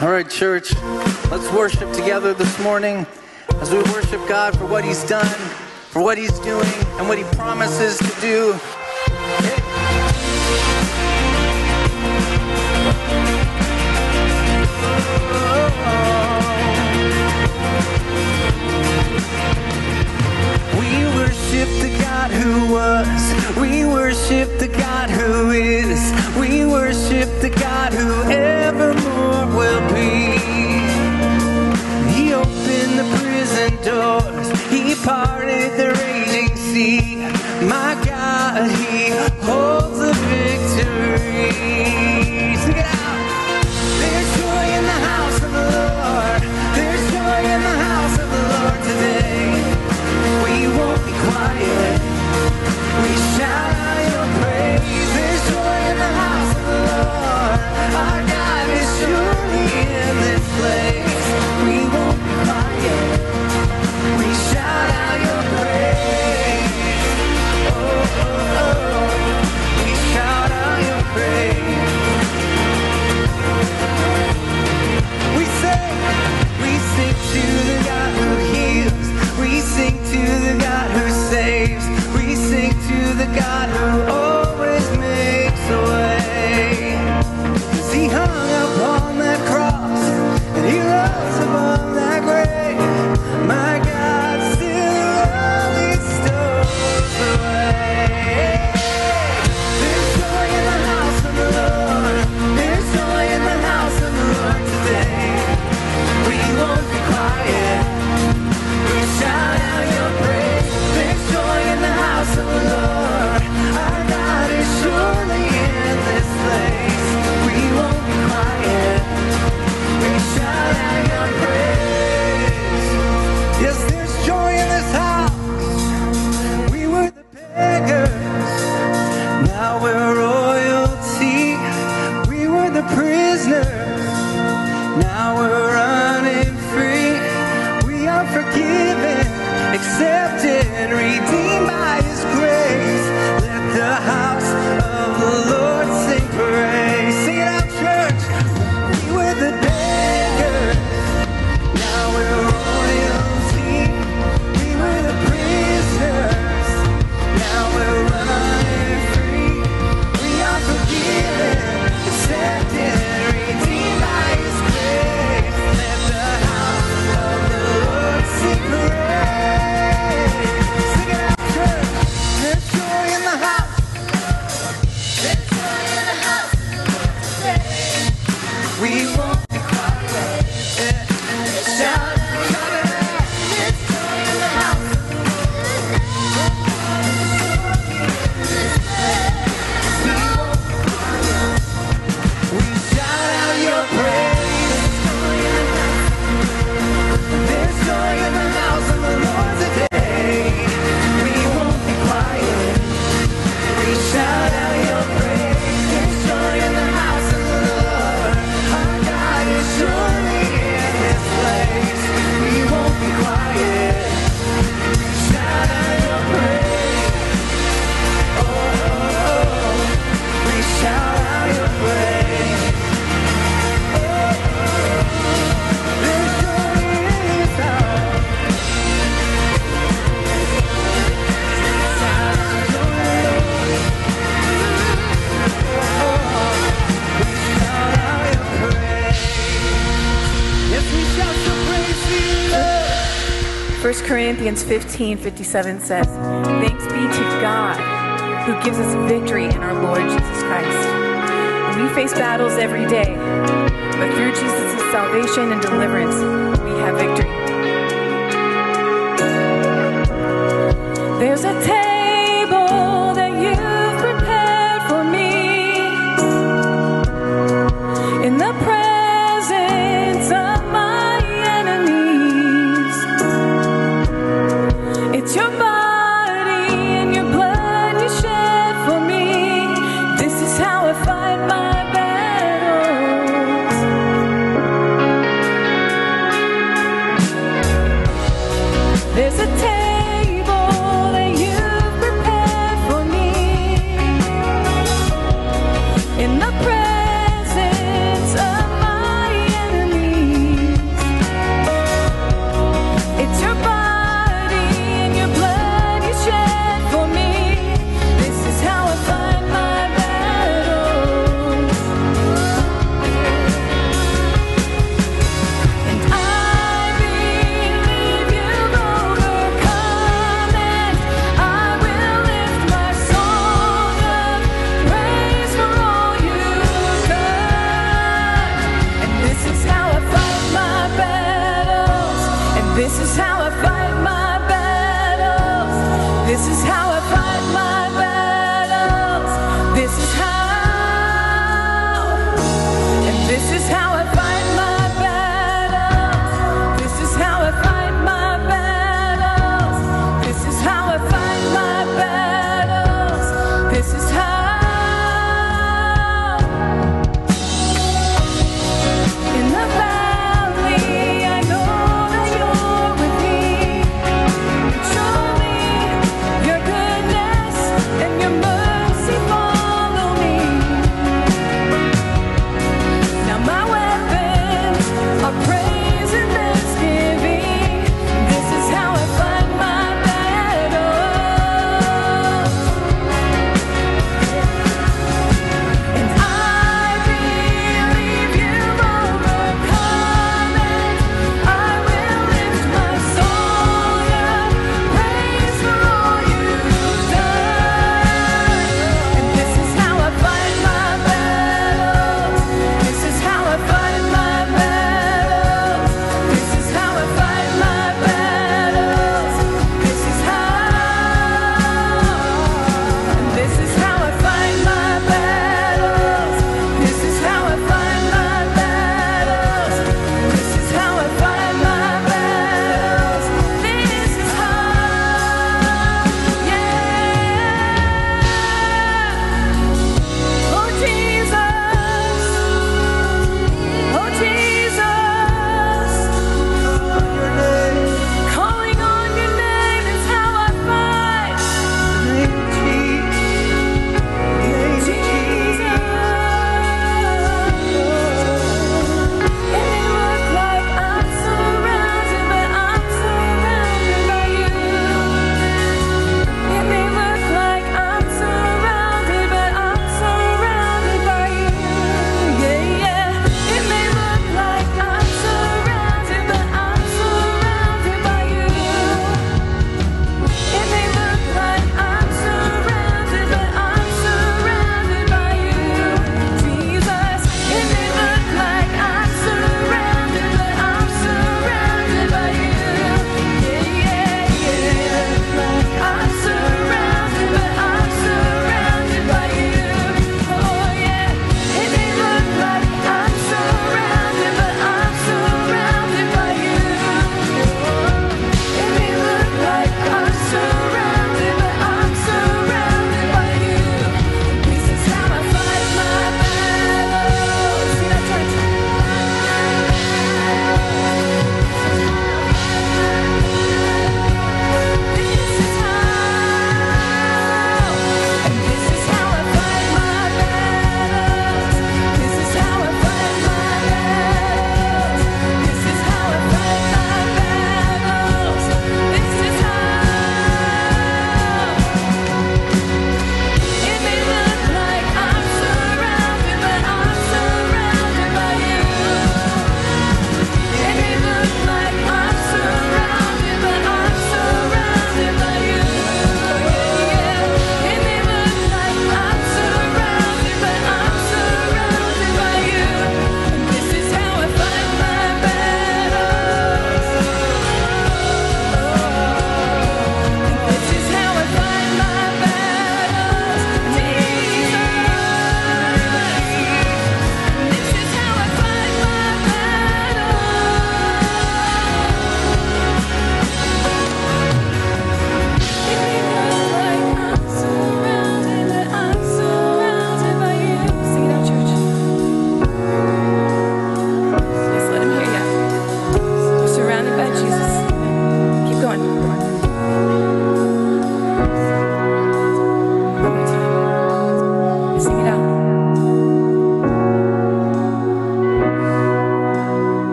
All right, church, let's worship together this morning as we worship God for what He's done, for what He's doing, and what He promises to do. worship the God who was. We worship the God who is. We worship the God who evermore will be. He opened the prison doors. He parted the raging sea. My God, Now we're Romans 15 57 says, Thanks be to God who gives us victory in our Lord Jesus Christ. We face battles every day, but through Jesus' salvation and deliverance, we have victory. There's a tale.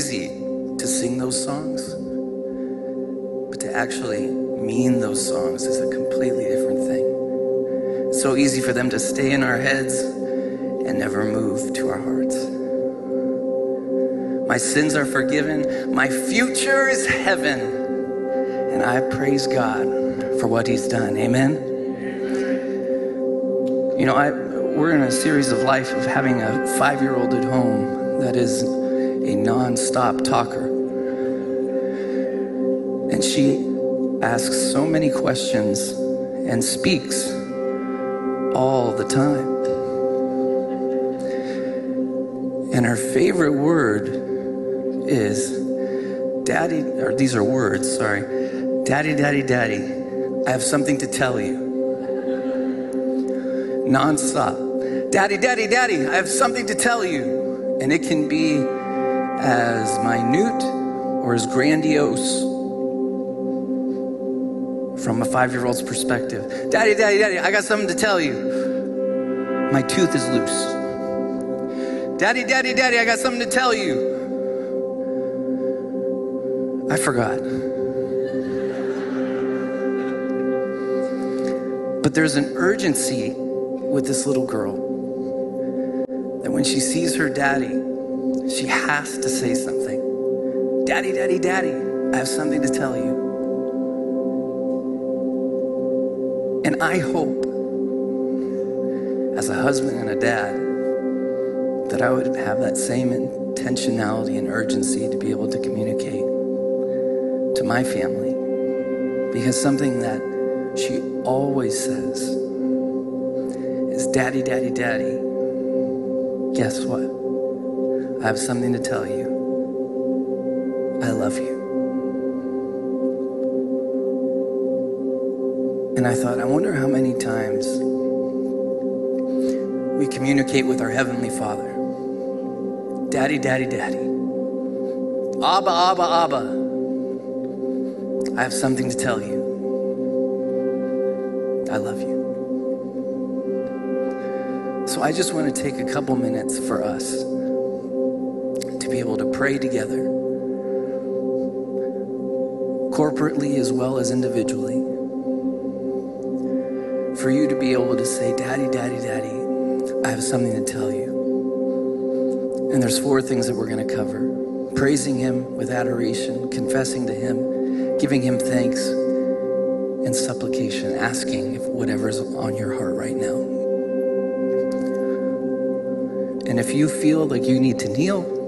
Easy to sing those songs, but to actually mean those songs is a completely different thing. It's so easy for them to stay in our heads and never move to our hearts. My sins are forgiven, my future is heaven, and I praise God for what He's done. Amen. You know, I, we're in a series of life of having a five year old at home that is a non stop talker. And she asks so many questions and speaks all the time. And her favorite word is daddy, or these are words, sorry. Daddy, daddy, daddy, I have something to tell you nonstop. Daddy, daddy, daddy, I have something to tell you. And it can be as minute or as grandiose from a five year old's perspective. Daddy, daddy, daddy, I got something to tell you. My tooth is loose. Daddy, daddy, daddy, I got something to tell you. I forgot. But there's an urgency with this little girl that when she sees her daddy, she has to say something. Daddy, daddy, daddy, I have something to tell you. And I hope, as a husband and a dad, that I would have that same intentionality and urgency to be able to communicate to my family because something that she always says is, Daddy, Daddy, Daddy, guess what? I have something to tell you. I love you. And I thought, I wonder how many times we communicate with our Heavenly Father. Daddy, Daddy, Daddy. Abba, Abba, Abba. I have something to tell you. I love you. So I just want to take a couple minutes for us be able to pray together, corporately as well as individually. For you to be able to say, Daddy, Daddy, Daddy, I have something to tell you. And there's four things that we're going to cover praising Him with adoration, confessing to Him, giving Him thanks, and supplication, asking if whatever's on your heart right now. And if you feel like you need to kneel,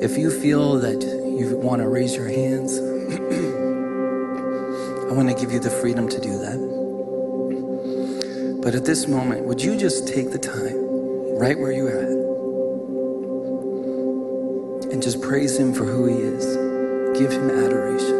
if you feel that you want to raise your hands, I want to give you the freedom to do that. But at this moment, would you just take the time, right where you're at, and just praise Him for who He is? Give Him adoration.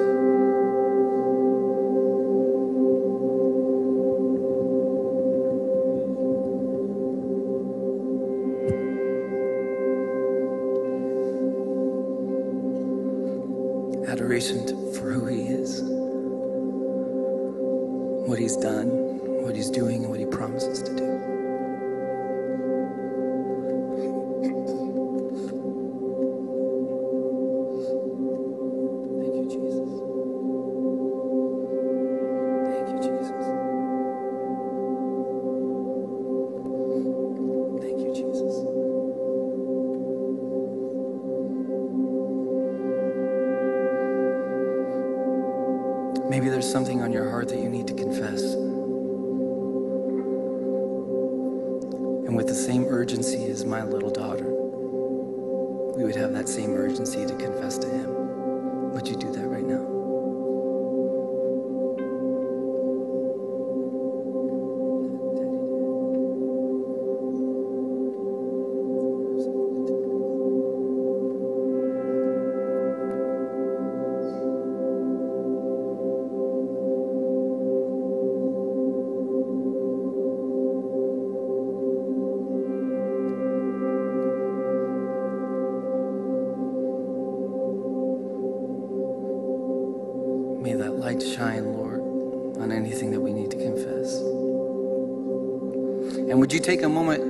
Take a moment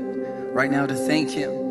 right now to thank Him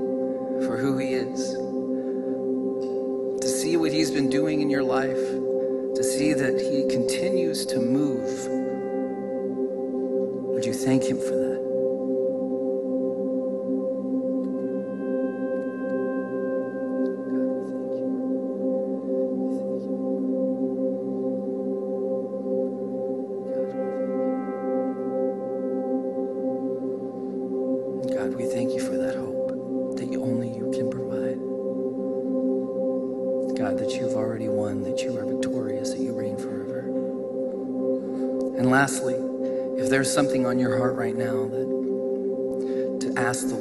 there's something on your heart right now that to ask the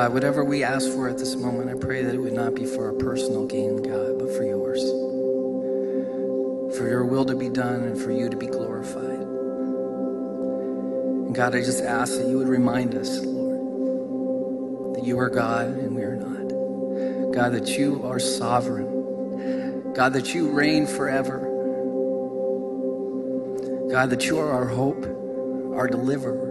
God, whatever we ask for at this moment, I pray that it would not be for our personal gain, God, but for yours. For your will to be done and for you to be glorified. And God, I just ask that you would remind us, Lord, that you are God and we are not. God, that you are sovereign. God, that you reign forever. God, that you are our hope, our deliverer.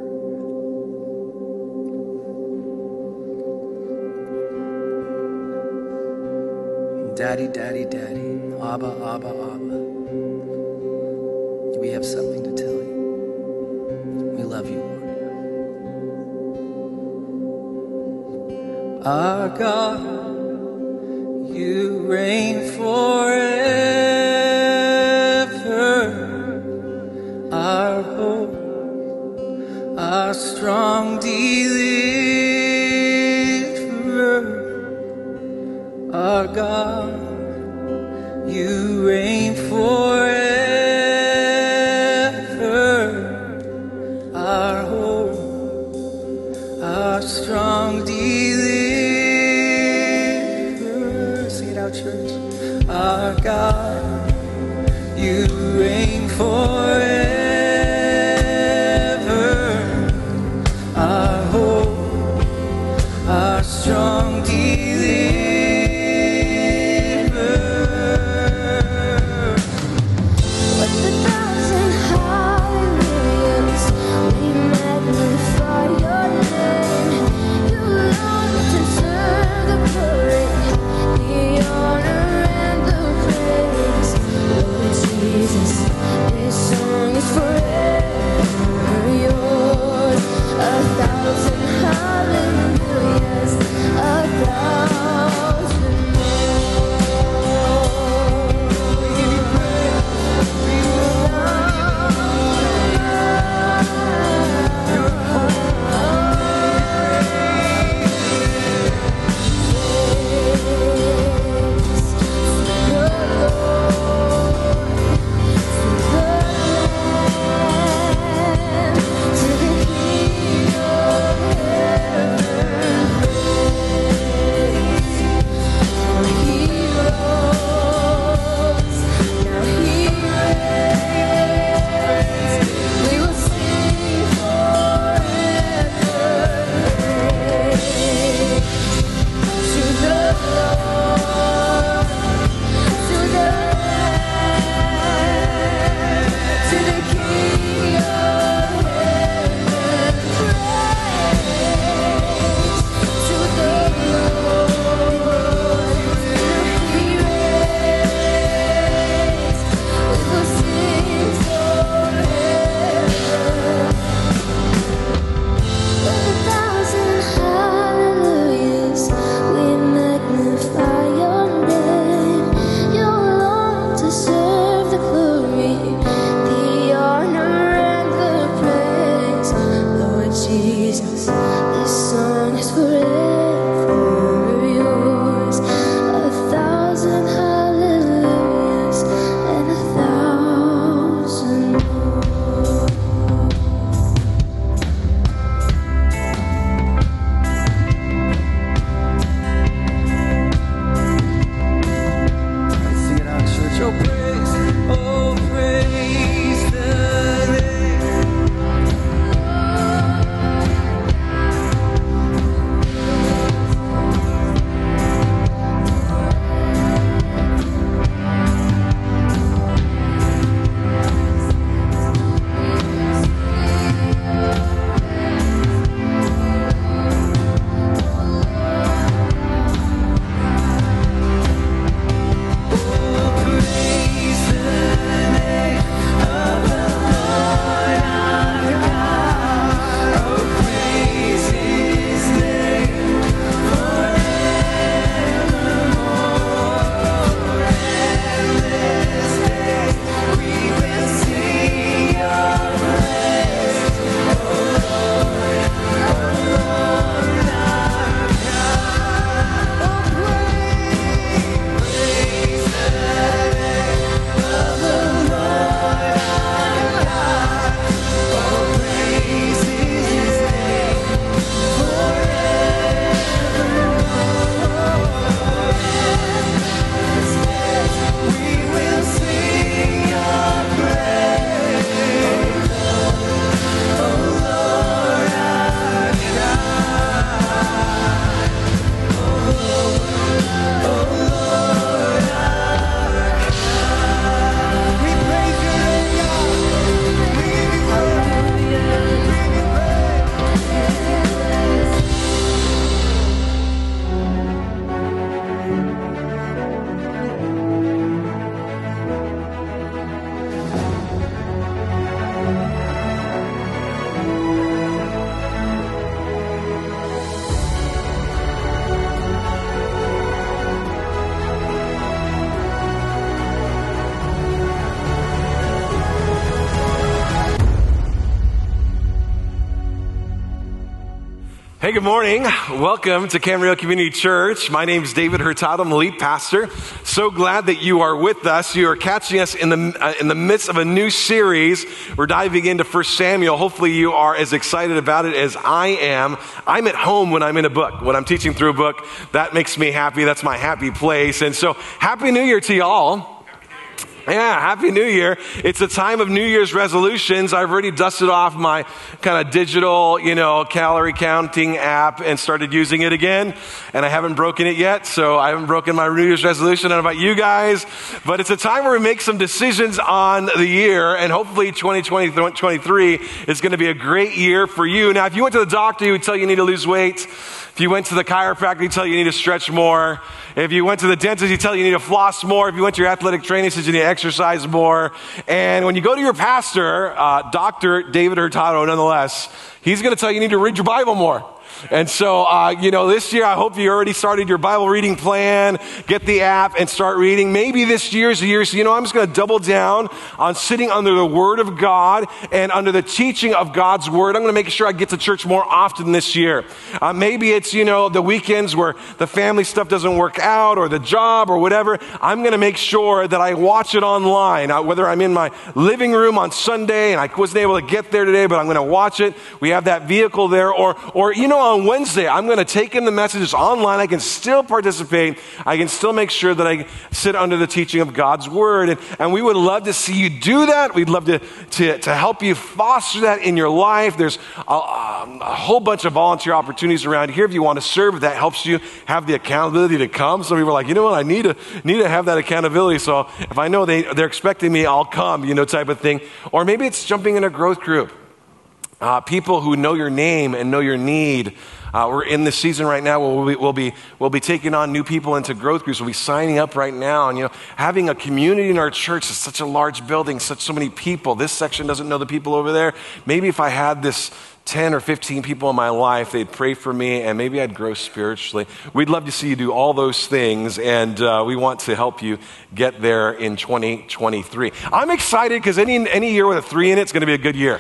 Daddy, daddy, daddy. Abba, Abba, Abba. we have something to tell you. We love you, Lord. Our God, you reign forever. Our hope, our strong Hey, good morning. Welcome to Camarillo Community Church. My name is David Hurtado. I'm the lead pastor. So glad that you are with us. You are catching us in the, uh, in the midst of a new series. We're diving into 1 Samuel. Hopefully you are as excited about it as I am. I'm at home when I'm in a book. When I'm teaching through a book, that makes me happy. That's my happy place. And so, Happy New Year to y'all. Yeah, Happy New Year. It's a time of New Year's resolutions. I've already dusted off my kind of digital, you know, calorie counting app and started using it again. And I haven't broken it yet, so I haven't broken my New Year's resolution. I don't know about you guys, but it's a time where we make some decisions on the year, and hopefully 2023 is going to be a great year for you. Now, if you went to the doctor, he would tell you you need to lose weight. If you went to the chiropractor, he'd tell you you need to stretch more. If you went to the dentist, he'd tell you you need to floss more. If you went to your athletic training, he says you need to exercise more. And when you go to your pastor, uh, Dr. David Hurtado, nonetheless, he's going to tell you you need to read your Bible more. And so, uh, you know, this year I hope you already started your Bible reading plan, get the app and start reading. Maybe this year's the year, so you know, I'm just going to double down on sitting under the Word of God and under the teaching of God's Word. I'm going to make sure I get to church more often this year. Uh, maybe it's, you know, the weekends where the family stuff doesn't work out or the job or whatever. I'm going to make sure that I watch it online, uh, whether I'm in my living room on Sunday and I wasn't able to get there today, but I'm going to watch it. We have that vehicle there or, or, you know, on Wednesday, I'm going to take in the messages online. I can still participate. I can still make sure that I sit under the teaching of God's word. And, and we would love to see you do that. We'd love to, to, to help you foster that in your life. There's a, um, a whole bunch of volunteer opportunities around here if you want to serve. That helps you have the accountability to come. Some people are like, you know what? I need to, need to have that accountability. So if I know they, they're expecting me, I'll come, you know, type of thing. Or maybe it's jumping in a growth group. Uh, people who know your name and know your need. Uh, we're in this season right now where we'll be, we'll, be, we'll be taking on new people into growth groups. We'll be signing up right now. And, you know, having a community in our church is such a large building, such so many people. This section doesn't know the people over there. Maybe if I had this 10 or 15 people in my life, they'd pray for me, and maybe I'd grow spiritually. We'd love to see you do all those things, and uh, we want to help you get there in 2023. I'm excited because any, any year with a three in it is going to be a good year.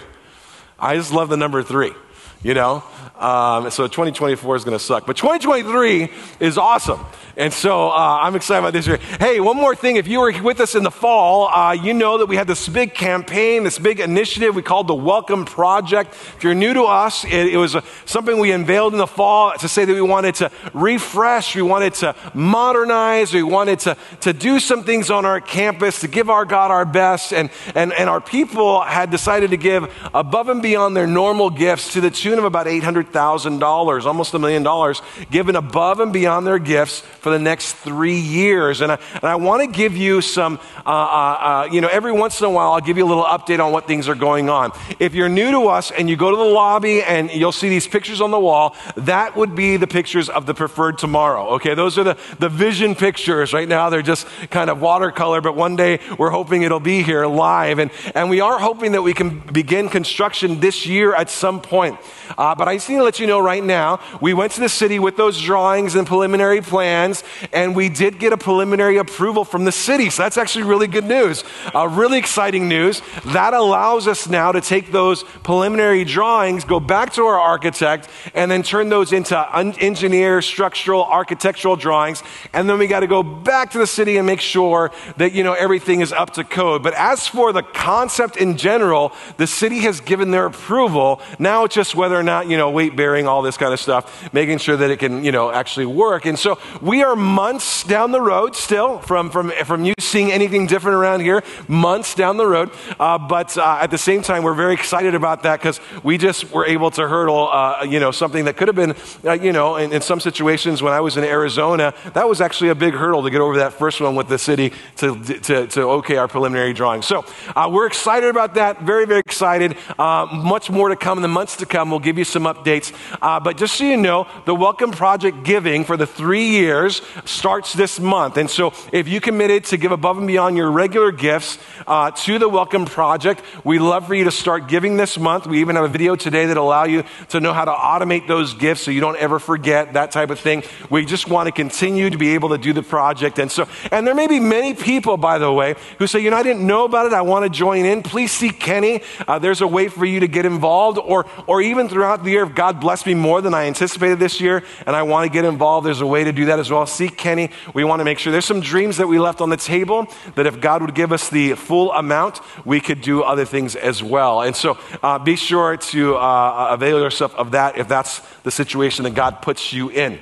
I just love the number three, you know? Um, so 2024 is going to suck. But 2023 is awesome. And so uh, I'm excited about this year. Hey, one more thing. If you were with us in the fall, uh, you know that we had this big campaign, this big initiative we called the Welcome Project. If you're new to us, it, it was a, something we unveiled in the fall to say that we wanted to refresh, we wanted to modernize, we wanted to, to do some things on our campus, to give our God our best. And, and, and our people had decided to give above and beyond their normal gifts to the tune of about 800 $100,000, almost a million dollars, given above and beyond their gifts for the next three years. And I, and I want to give you some, uh, uh, uh, you know, every once in a while, I'll give you a little update on what things are going on. If you're new to us and you go to the lobby and you'll see these pictures on the wall, that would be the pictures of the preferred tomorrow. Okay, those are the, the vision pictures. Right now, they're just kind of watercolor, but one day we're hoping it'll be here live. And, and we are hoping that we can begin construction this year at some point. Uh, but I see to let you know right now, we went to the city with those drawings and preliminary plans, and we did get a preliminary approval from the city. So that's actually really good news. Uh, really exciting news. That allows us now to take those preliminary drawings, go back to our architect, and then turn those into un- engineer, structural, architectural drawings. And then we got to go back to the city and make sure that, you know, everything is up to code. But as for the concept in general, the city has given their approval. Now it's just whether or not, you know, weight bearing, all this kind of stuff, making sure that it can, you know, actually work. And so we are months down the road still from, from, from you seeing anything different around here, months down the road. Uh, but uh, at the same time, we're very excited about that because we just were able to hurdle, uh, you know, something that could have been, uh, you know, in, in, some situations when I was in Arizona, that was actually a big hurdle to get over that first one with the city to, to, to okay our preliminary drawing. So uh, we're excited about that, very, very excited. Uh, much more to come in the months to come. We'll give you some updates. Uh, but just so you know, the Welcome Project giving for the three years starts this month. And so if you committed to give above and beyond your regular gifts uh, to the Welcome Project, we love for you to start giving this month. We even have a video today that allow you to know how to automate those gifts so you don't ever forget that type of thing. We just want to continue to be able to do the project. And so, and there may be many people, by the way, who say, you know, I didn't know about it. I want to join in. Please see Kenny. Uh, there's a way for you to get involved or, or even through throughout the year if God blessed me more than I anticipated this year and I want to get involved, there's a way to do that as well. Seek Kenny. We want to make sure there's some dreams that we left on the table that if God would give us the full amount, we could do other things as well. And so uh, be sure to uh, avail yourself of that if that's the situation that God puts you in.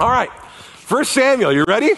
All right. First Samuel, you ready?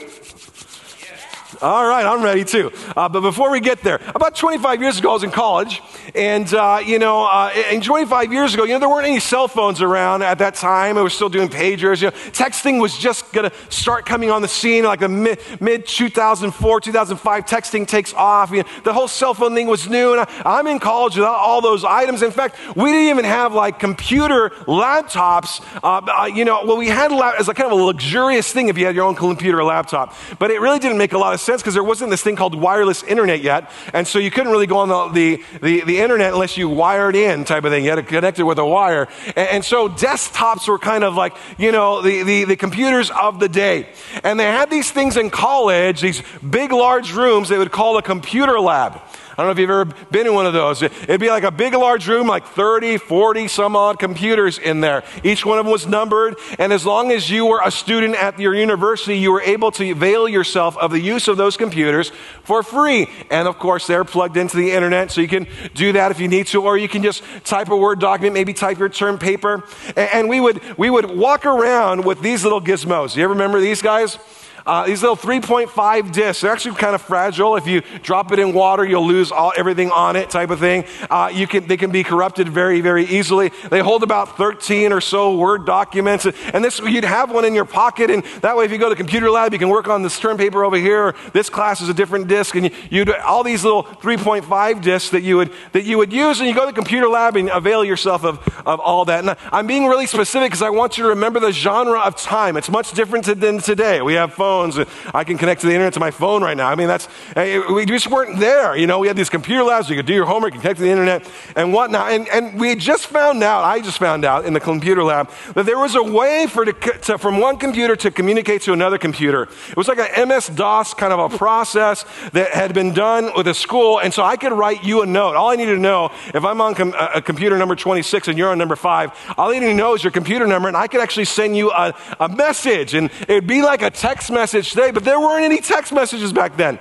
All right, I'm ready too. Uh, but before we get there, about 25 years ago, I was in college, and uh, you know, uh, and 25 years ago, you know, there weren't any cell phones around at that time. I was still doing pagers. You know, texting was just going to start coming on the scene, like the mid, mid 2004, 2005. Texting takes off. You know, the whole cell phone thing was new, and I, am in college without all those items. In fact, we didn't even have like computer laptops. Uh, uh, you know, well, we had as a kind of a luxurious thing if you had your own computer or laptop, but it really didn't make a lot of sense sense because there wasn't this thing called wireless internet yet. And so you couldn't really go on the, the, the, the internet unless you wired in type of thing. You had to connect it with a wire. And, and so desktops were kind of like, you know, the, the, the computers of the day. And they had these things in college, these big, large rooms they would call a computer lab. I don't know if you've ever been in one of those. It'd be like a big, large room, like 30, 40 some odd computers in there. Each one of them was numbered. And as long as you were a student at your university, you were able to avail yourself of the use of those computers for free. And of course, they're plugged into the internet, so you can do that if you need to, or you can just type a Word document, maybe type your term paper. And we would, we would walk around with these little gizmos. Do You ever remember these guys? Uh, these little 3.5 discs, they're actually kind of fragile. If you drop it in water, you'll lose all, everything on it, type of thing. Uh, you can, they can be corrupted very, very easily. They hold about 13 or so Word documents. And this, you'd have one in your pocket, and that way, if you go to computer lab, you can work on this term paper over here. This class is a different disk, and you, you'd all these little 3.5 discs that you would that you would use, and you go to the computer lab and avail yourself of, of all that. And I'm being really specific because I want you to remember the genre of time. It's much different than today. We have phones phones. I can connect to the internet to my phone right now. I mean, that's, eh, we just weren't there. You know, we had these computer labs, you could do your homework, connect to the internet and whatnot. And, and we just found out, I just found out in the computer lab, that there was a way for to, to, from one computer to communicate to another computer. It was like an MS DOS kind of a process that had been done with a school. And so I could write you a note. All I need to know, if I'm on com- a computer number 26 and you're on number five, all I need to know is your computer number, and I could actually send you a, a message. And it'd be like a text message message today, but there weren't any text messages back then.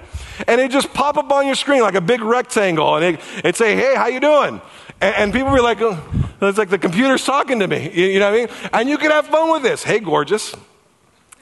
And it just pop up on your screen like a big rectangle, and it, it'd say, "Hey, how you doing?" And, and people be like, oh, "It's like the computer's talking to me." You, you know what I mean? And you can have fun with this. Hey, gorgeous.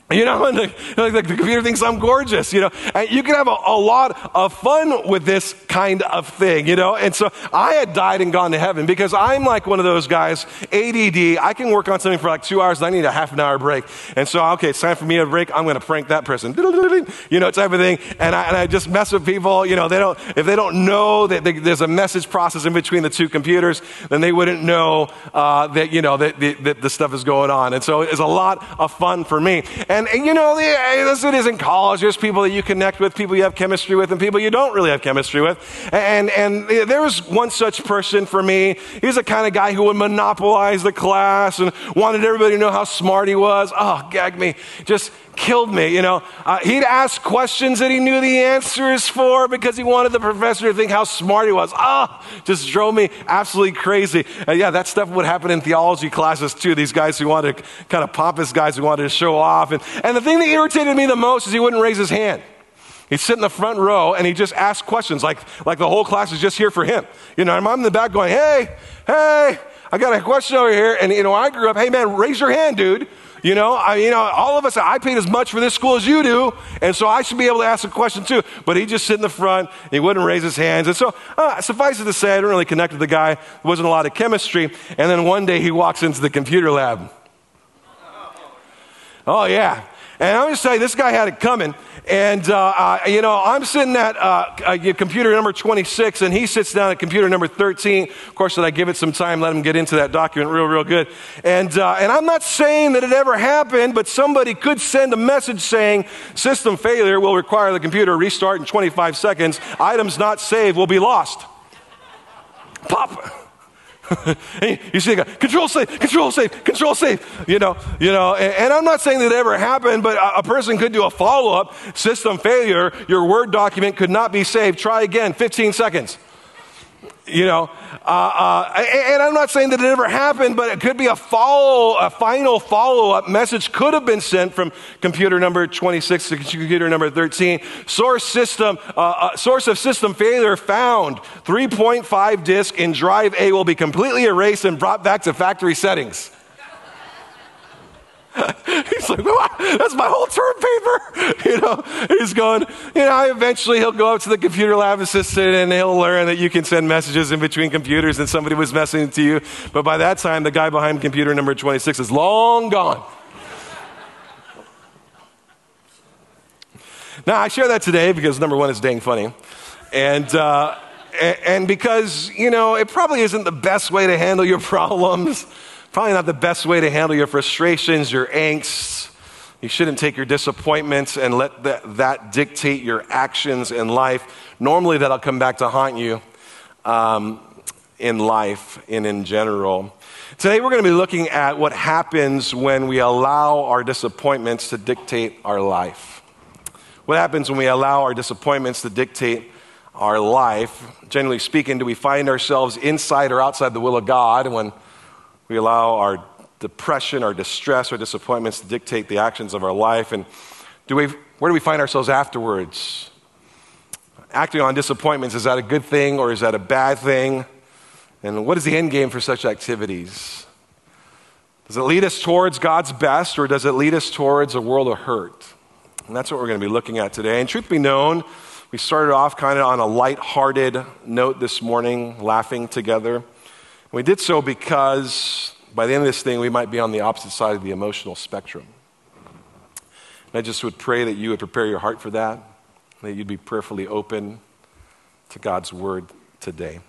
You know, and the, like the computer thinks I'm gorgeous, you know. And you can have a, a, lot of fun with this kind of thing, you know. And so I had died and gone to heaven because I'm like one of those guys, ADD. I can work on something for like two hours, and I need a half an hour break. And so, okay, it's time for me to break. I'm going to prank that person, you know, type of thing. And I, and I just mess with people, you know. They don't if they don't know that they, there's a message process in between the two computers, then they wouldn't know uh, that you know that, that, that the stuff is going on. And so it's a lot of fun for me. And and, and you know, this eh, it is in college. There's people that you connect with, people you have chemistry with, and people you don't really have chemistry with. And, and eh, there was one such person for me. He was the kind of guy who would monopolize the class and wanted everybody to know how smart he was. Oh, gag me. Just killed me, you know. Uh, he'd ask questions that he knew the answers for because he wanted the professor to think how smart he was. Ah, oh, just drove me absolutely crazy. Yeah, that stuff would happen in theology classes too. These guys who wanted to kind of pompous guys who wanted to show off. And, and the thing that irritated me the most is he wouldn't raise his hand. He'd sit in the front row and he'd just ask questions like, like the whole class is just here for him. You know, I'm in the back going, hey, hey, I got a question over here. And, you know, I grew up, hey man, raise your hand, dude. You know, I, you know, all of us, I paid as much for this school as you do, and so I should be able to ask a question too. But he just sit in the front, he wouldn't raise his hands. And so, uh, suffice it to say, I didn't really connect with the guy. There wasn't a lot of chemistry. And then one day he walks into the computer lab. Oh, yeah. And I'm going to say, this guy had it coming. And, uh, uh, you know, I'm sitting at uh, uh computer number 26, and he sits down at computer number 13. Of course, that I give it some time, let him get into that document real, real good. And, uh, and I'm not saying that it ever happened, but somebody could send a message saying, system failure will require the computer restart in 25 seconds. Items not saved will be lost. Pop. you see, control safe, control safe, control safe. You know, you know. And, and I'm not saying that ever happened, but a, a person could do a follow up system failure. Your Word document could not be saved. Try again, 15 seconds. You know, uh, uh, and I'm not saying that it ever happened, but it could be a follow, a final follow-up message could have been sent from computer number 26 to computer number 13. Source system, uh, uh, source of system failure found. 3.5 disk in drive A will be completely erased and brought back to factory settings. he's like, that's my whole term paper. You know, he's going, you know, eventually he'll go up to the computer lab assistant and he'll learn that you can send messages in between computers and somebody was messaging to you. But by that time, the guy behind computer number 26 is long gone. now, I share that today because number one, it's dang funny. And, uh, and because, you know, it probably isn't the best way to handle your problems. Probably not the best way to handle your frustrations, your angst. You shouldn't take your disappointments and let that, that dictate your actions in life. Normally, that'll come back to haunt you um, in life and in general. Today, we're going to be looking at what happens when we allow our disappointments to dictate our life. What happens when we allow our disappointments to dictate our life? Generally speaking, do we find ourselves inside or outside the will of God when we allow our depression, our distress, our disappointments to dictate the actions of our life. And do we, where do we find ourselves afterwards? Acting on disappointments, is that a good thing or is that a bad thing? And what is the end game for such activities? Does it lead us towards God's best or does it lead us towards a world of hurt? And that's what we're going to be looking at today. And truth be known, we started off kind of on a light-hearted note this morning, laughing together. We did so because by the end of this thing, we might be on the opposite side of the emotional spectrum. And I just would pray that you would prepare your heart for that, that you'd be prayerfully open to God's word today.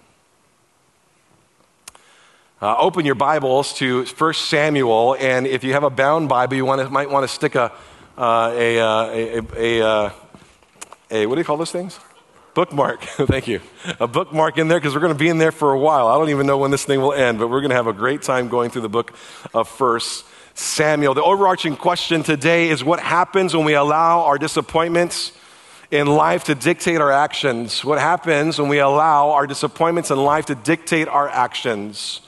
Uh, open your Bibles to 1 Samuel, and if you have a bound Bible, you want to, might want to stick a, uh, a, uh, a, a, uh, a, what do you call those things? Bookmark. Thank you. A bookmark in there because we're going to be in there for a while. I don't even know when this thing will end, but we're going to have a great time going through the book of First Samuel. The overarching question today is what happens when we allow our disappointments in life to dictate our actions? What happens when we allow our disappointments in life to dictate our actions?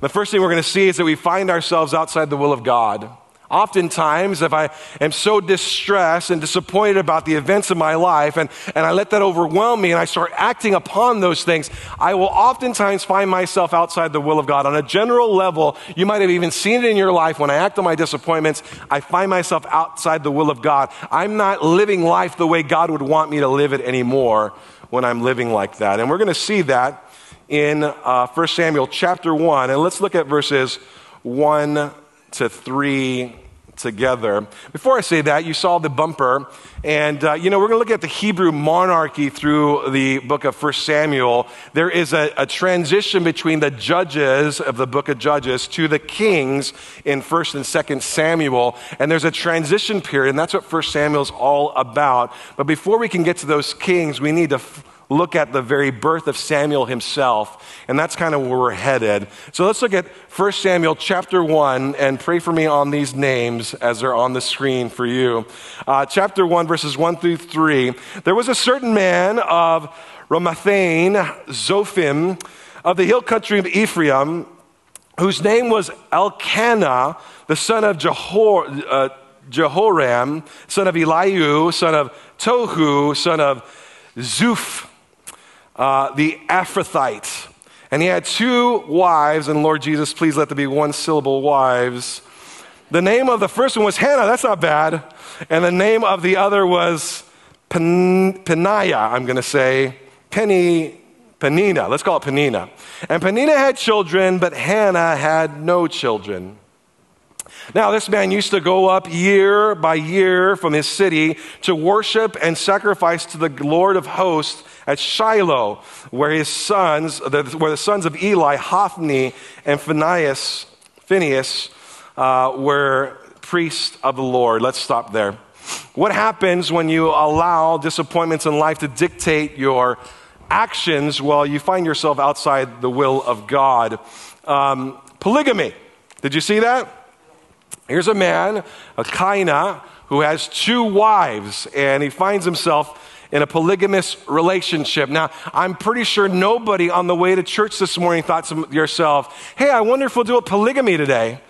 The first thing we're going to see is that we find ourselves outside the will of God. Oftentimes, if I am so distressed and disappointed about the events of my life and, and I let that overwhelm me and I start acting upon those things, I will oftentimes find myself outside the will of God. On a general level, you might have even seen it in your life. When I act on my disappointments, I find myself outside the will of God. I'm not living life the way God would want me to live it anymore when I'm living like that. And we're going to see that in uh, 1 Samuel chapter 1. And let's look at verses 1 to three together. Before I say that, you saw the bumper, and uh, you know, we're going to look at the Hebrew monarchy through the book of 1 Samuel. There is a, a, transition between the judges of the book of Judges to the kings in 1st and 2nd Samuel, and there's a transition period, and that's what 1 Samuel is all about. But before we can get to those kings, we need to f- look at the very birth of Samuel himself, and that's kind of where we're headed. So let's look at 1 Samuel chapter 1 and pray for me on these names as they're on the screen for you. Uh, chapter 1, verses 1 through 3. There was a certain man of Ramathaim, Zophim, of the hill country of Ephraim, whose name was Elkanah, the son of Jehor, uh, Jehoram, son of Elihu, son of Tohu, son of Zuph, uh, the Ephrathite. And he had two wives, and Lord Jesus, please let there be one syllable wives. The name of the first one was Hannah, that's not bad. And the name of the other was Pen- I'm going to say. Penny, Peninnah, let's call it Peninnah. And Peninnah had children, but Hannah had no children. Now, this man used to go up year by year from his city to worship and sacrifice to the Lord of hosts at Shiloh, where his sons, where the sons of Eli, Hophni and Phinehas, Phinehas uh, were priests of the Lord. Let's stop there. What happens when you allow disappointments in life to dictate your actions while you find yourself outside the will of God? Um, polygamy. Did you see that? Here's a man, Elkanah, who has two wives, and he finds himself in a polygamous relationship. Now, I'm pretty sure nobody on the way to church this morning thought to yourself, hey, I wonder if we'll do a polygamy today.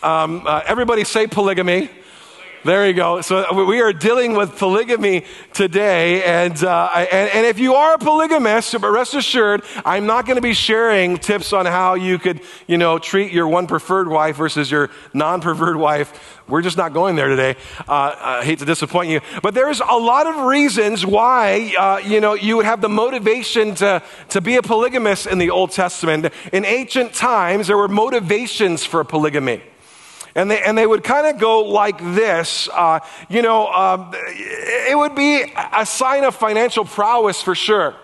Um, uh, everybody say polygamy. There you go. So we are dealing with polygamy today. And, uh, and, and, if you are a polygamist, but rest assured, I'm not going to be sharing tips on how you could, you know, treat your one preferred wife versus your non-preferred wife. We're just not going there today. Uh, I hate to disappoint you. But there's a lot of reasons why, uh, you know, you would have the motivation to, to be a polygamist in the Old Testament. In ancient times, there were motivations for polygamy. And they, and they would kind of go like this. Uh, you know, um, it would be a sign of financial prowess for sure.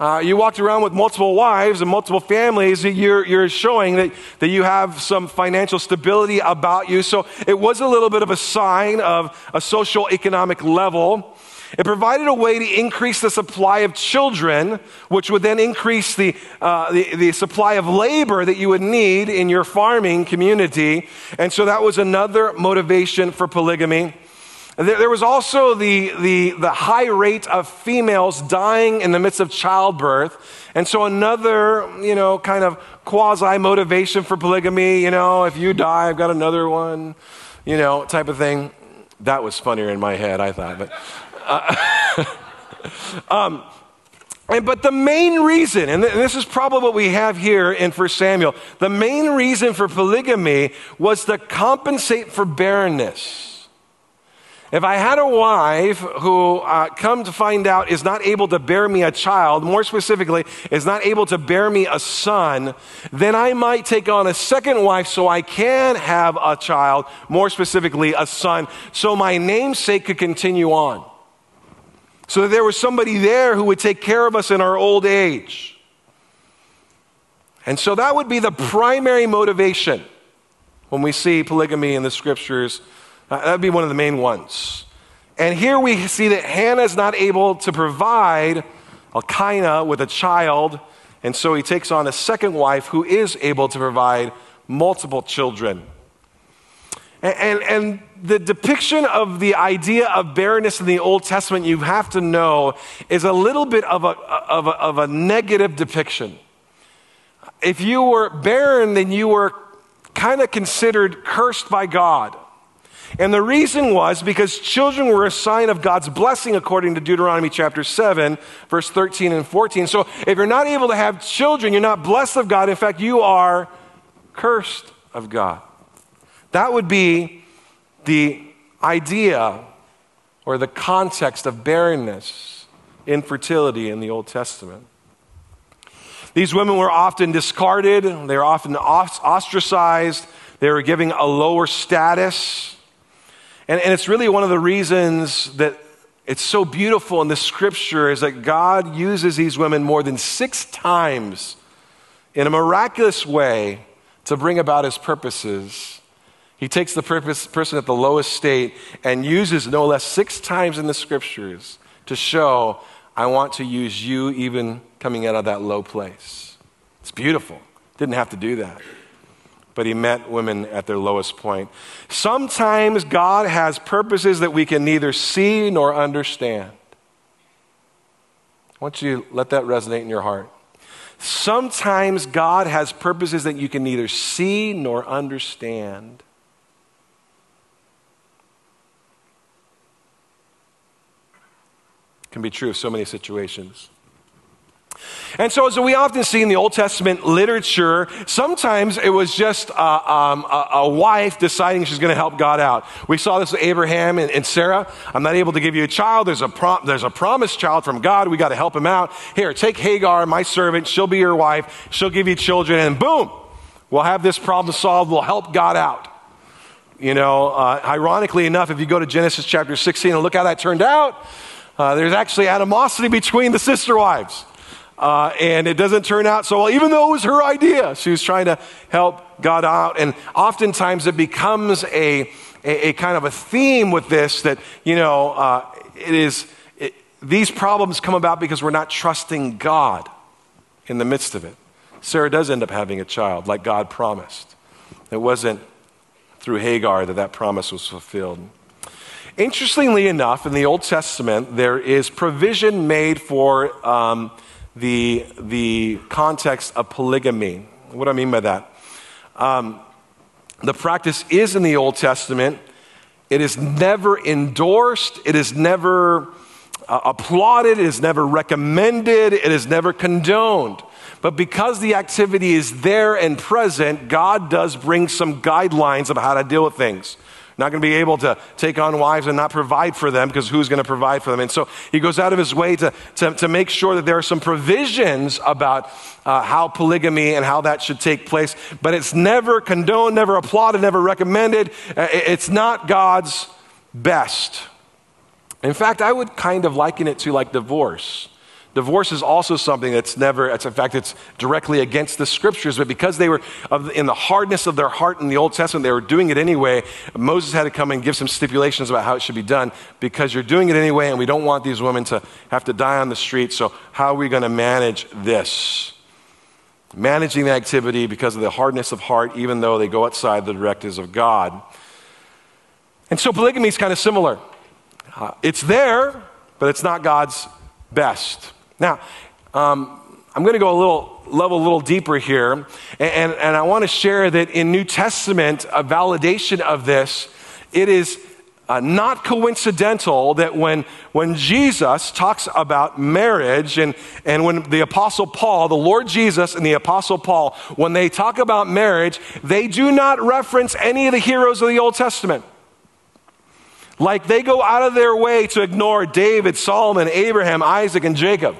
Uh, you walked around with multiple wives and multiple families, you're, you're showing that, that you have some financial stability about you. So it was a little bit of a sign of a social economic level. It provided a way to increase the supply of children, which would then increase the, uh, the, the, supply of labor that you would need in your farming community. And so that was another motivation for polygamy. There, there was also the, the, the high rate of females dying in the midst of childbirth. And so another, you know, kind of quasi motivation for polygamy, you know, if you die, I've got another one, you know, type of thing. That was funnier in my head, I thought. But uh, um, and, but the main reason, and this is probably what we have here in 1 Samuel, the main reason for polygamy was to compensate for barrenness. If I had a wife who, uh, come to find out, is not able to bear me a child, more specifically, is not able to bear me a son, then I might take on a second wife so I can have a child, more specifically, a son, so my namesake could continue on so that there was somebody there who would take care of us in our old age. And so that would be the primary motivation when we see polygamy in the scriptures. Uh, that would be one of the main ones. And here we see that Hannah is not able to provide Elkanah with a child, and so he takes on a second wife who is able to provide multiple children. And, and, and, the depiction of the idea of barrenness in the Old Testament, you have to know, is a little bit of a, of a, of a negative depiction. If you were barren, then you were kind of considered cursed by God. And the reason was because children were a sign of God's blessing, according to Deuteronomy chapter 7, verse 13 and 14. So if you're not able to have children, you're not blessed of God. In fact, you are cursed of God. That would be the idea or the context of barrenness, infertility in the Old Testament. These women were often discarded, they were often ostracized, they were given a lower status. And, and it's really one of the reasons that it's so beautiful in the scripture is that God uses these women more than six times in a miraculous way to bring about his purposes he takes the person at the lowest state and uses no less six times in the scriptures to show, I want to use you even coming out of that low place. It's beautiful. Didn't have to do that. But he met women at their lowest point. Sometimes God has purposes that we can neither see nor understand. I want you to let that resonate in your heart. Sometimes God has purposes that you can neither see nor understand. Can be true of so many situations. And so, as we often see in the Old Testament literature, sometimes it was just uh, um, a, a, wife deciding she's going to help God out. We saw this with Abraham and, and, Sarah. I'm not able to give you a child. There's a, prom- there's a promised child from God. We got to help him out. Here, take Hagar, my servant. She'll be your wife. She'll give you children. And boom, we'll have this problem solved. We'll help God out. You know, uh, ironically enough, if you go to Genesis chapter 16 and look how that turned out, uh, there's actually animosity between the sister wives. Uh, and it doesn't turn out so well, even though it was her idea. She was trying to help God out. And oftentimes it becomes a, a, a kind of a theme with this that, you know, uh, it is, it, these problems come about because we're not trusting God in the midst of it. Sarah does end up having a child like God promised. It wasn't through Hagar that that promise was fulfilled. Interestingly enough, in the Old Testament, there is provision made for um, the, the context of polygamy. What do I mean by that? Um, the practice is in the Old Testament. It is never endorsed, it is never uh, applauded, it is never recommended, it is never condoned. But because the activity is there and present, God does bring some guidelines of how to deal with things. Not going to be able to take on wives and not provide for them because who's going to provide for them? And so he goes out of his way to, to, to make sure that there are some provisions about uh, how polygamy and how that should take place. But it's never condoned, never applauded, never recommended. Uh, it's not God's best. In fact, I would kind of liken it to like divorce. Divorce is also something that's never, it's, in fact, it's directly against the scriptures, but because they were of, in the hardness of their heart in the Old Testament, they were doing it anyway. Moses had to come and give some stipulations about how it should be done because you're doing it anyway, and we don't want these women to have to die on the street. So, how are we going to manage this? Managing the activity because of the hardness of heart, even though they go outside the directives of God. And so, polygamy is kind of similar. Uh, it's there, but it's not God's best. Now, um, I'm going to go a little level a little deeper here, and, and, and I want to share that in New Testament, a validation of this, it is uh, not coincidental that when, when Jesus talks about marriage and, and when the Apostle Paul, the Lord Jesus and the Apostle Paul, when they talk about marriage, they do not reference any of the heroes of the Old Testament. Like they go out of their way to ignore David, Solomon, Abraham, Isaac, and Jacob.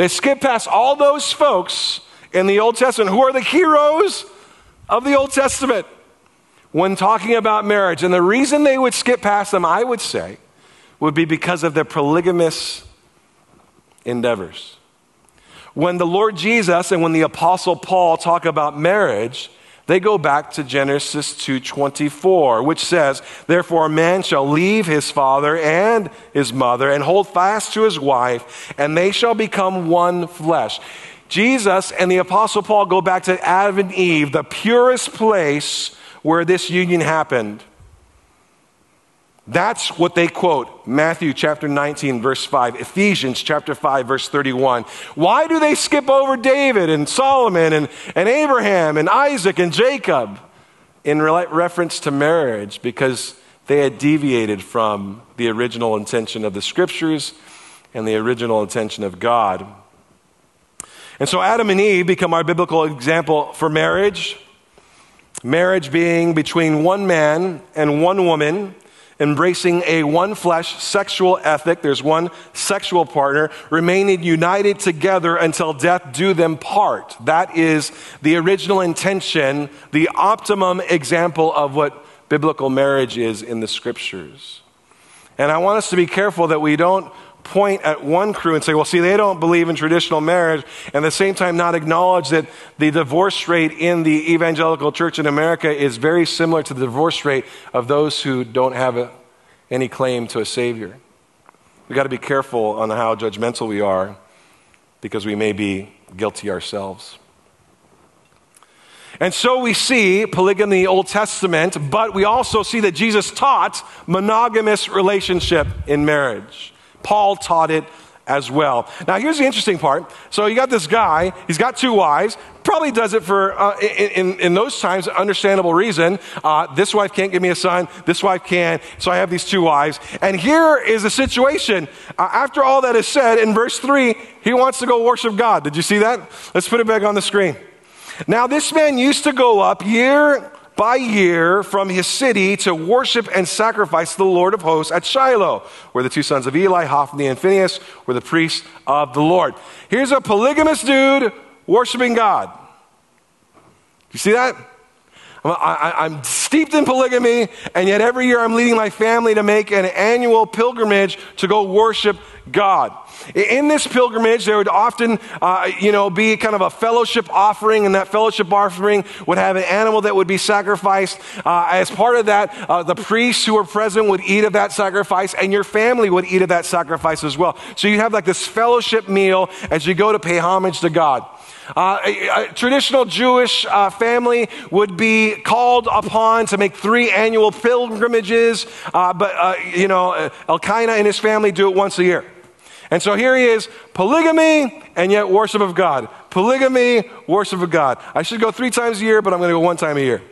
They skip past all those folks in the Old Testament who are the heroes of the Old Testament when talking about marriage. And the reason they would skip past them, I would say, would be because of their polygamous endeavors. When the Lord Jesus and when the Apostle Paul talk about marriage, they go back to Genesis 2:24, which says, "Therefore a man shall leave his father and his mother and hold fast to his wife, and they shall become one flesh." Jesus and the apostle Paul go back to Adam and Eve, the purest place where this union happened. That's what they quote. Matthew chapter 19, verse 5, Ephesians chapter 5, verse 31. Why do they skip over David and Solomon and, and Abraham and Isaac and Jacob in re- reference to marriage? Because they had deviated from the original intention of the scriptures and the original intention of God. And so Adam and Eve become our biblical example for marriage. Marriage being between one man and one woman embracing a one flesh sexual ethic. There's one sexual partner, remaining united together until death do them part. That is the original intention, the optimum example of what biblical marriage is in the scriptures. And I want us to be careful that we don't point at one crew and say, well, see, they don't believe in traditional marriage, and at the same time not acknowledge that the divorce rate in the evangelical church in America is very similar to the divorce rate of those who don't have a, any claim to a Savior. We've got to be careful on how judgmental we are because we may be guilty ourselves. And so we see polygamy in the Old Testament, but we also see that Jesus taught monogamous relationship in marriage. Paul taught it as well. Now, here's the interesting part. So, you got this guy, he's got two wives, probably does it for, uh, in, in, those times, understandable reason. Uh, this wife can't give me a son, this wife can, so I have these two wives. And here is the situation. Uh, after all that is said, in verse 3, he wants to go worship God. Did you see that? Let's put it back on the screen. Now, this man used to go up year by year from his city to worship and sacrifice the Lord of hosts at Shiloh, where the two sons of Eli, Hophni and Phinehas, were the priests of the Lord. Here's a polygamous dude worshiping God. You see that? I'm steeped in polygamy, and yet every year I'm leading my family to make an annual pilgrimage to go worship God. In this pilgrimage, there would often, uh, you know, be kind of a fellowship offering, and that fellowship offering would have an animal that would be sacrificed. Uh, as part of that, uh, the priests who were present would eat of that sacrifice, and your family would eat of that sacrifice as well. So you have like this fellowship meal as you go to pay homage to God. Uh, a, a, traditional Jewish uh, family would be called upon to make three annual pilgrimages, uh, but, uh, you know, uh, Elkanah and his family do it once a year. And so here he is, polygamy and yet worship of God. Polygamy, worship of God. I should go three times a year, but I'm going to go one time a year.